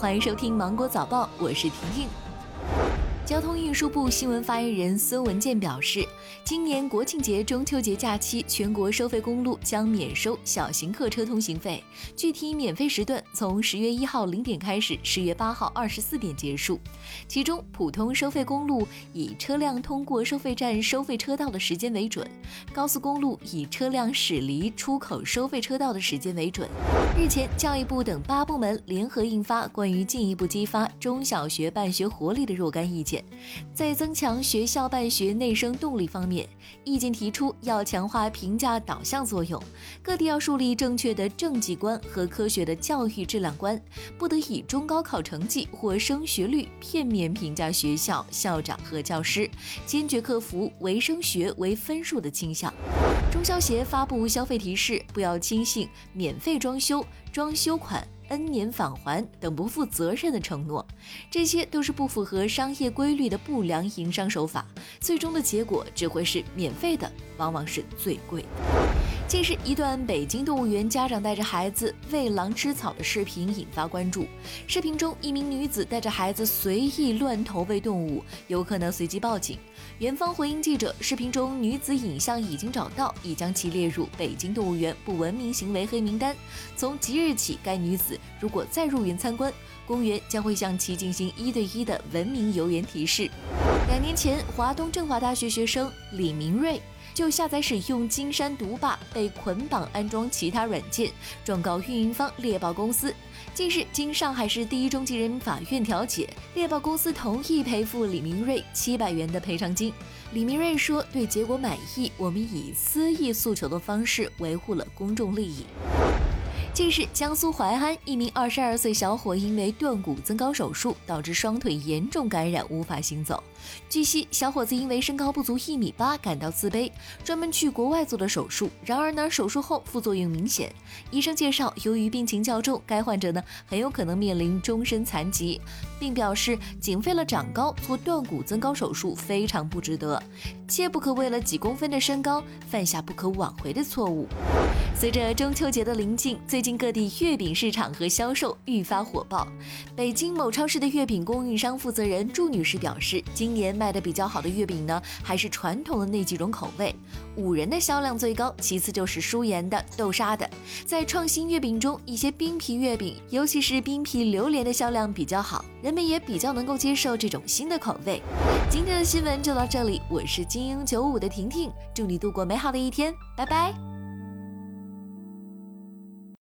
欢迎收听《芒果早报》，我是婷婷。交通运输部新闻发言人孙文健表示，今年国庆节、中秋节假期，全国收费公路将免收小型客车通行费。具体免费时段从十月一号零点开始，十月八号二十四点结束。其中，普通收费公路以车辆通过收费站收费车道的时间为准；高速公路以车辆驶离出口收费车道的时间为准。日前，教育部等八部门联合印发《关于进一步激发中小学办学活力的若干意见》。在增强学校办学内生动力方面，意见提出要强化评价导向作用，各地要树立正确的政绩观和科学的教育质量观，不得以中高考成绩或升学率片面评价学校、校长和教师，坚决克服唯升学为分数的倾向。中消协发布消费提示，不要轻信免费装修、装修款。N 年返还等不负责任的承诺，这些都是不符合商业规律的不良营商手法，最终的结果只会是免费的，往往是最贵的。近日，一段北京动物园家长带着孩子喂狼吃草的视频引发关注。视频中，一名女子带着孩子随意乱投喂动物，有可能随即报警。园方回应记者，视频中女子影像已经找到，已将其列入北京动物园不文明行为黑名单。从即日起，该女子如果再入园参观，公园将会向其进行一对一的文明游园提示。两年前，华东政法大学学生李明瑞。就下载使用金山毒霸被捆绑安装其他软件，状告运营方猎豹公司。近日，经上海市第一中级人民法院调解，猎豹公司同意赔付李明瑞七百元的赔偿金。李明瑞说：“对结果满意，我们以私益诉求的方式维护了公众利益。”近日，江苏淮安一名二十二岁小伙因为断骨增高手术，导致双腿严重感染，无法行走。据悉，小伙子因为身高不足一米八，感到自卑，专门去国外做的手术。然而呢，手术后副作用明显。医生介绍，由于病情较重，该患者呢很有可能面临终身残疾，并表示仅为了长高做断骨增高手术非常不值得，切不可为了几公分的身高犯下不可挽回的错误。随着中秋节的临近，最近各地月饼市场和销售愈发火爆。北京某超市的月饼供应商负责人祝女士表示，今年卖的比较好的月饼呢，还是传统的那几种口味，五仁的销量最高，其次就是舒颜的、豆沙的。在创新月饼中，一些冰皮月饼，尤其是冰皮榴莲的销量比较好，人们也比较能够接受这种新的口味。今天的新闻就到这里，我是精英九五的婷婷，祝你度过美好的一天，拜拜。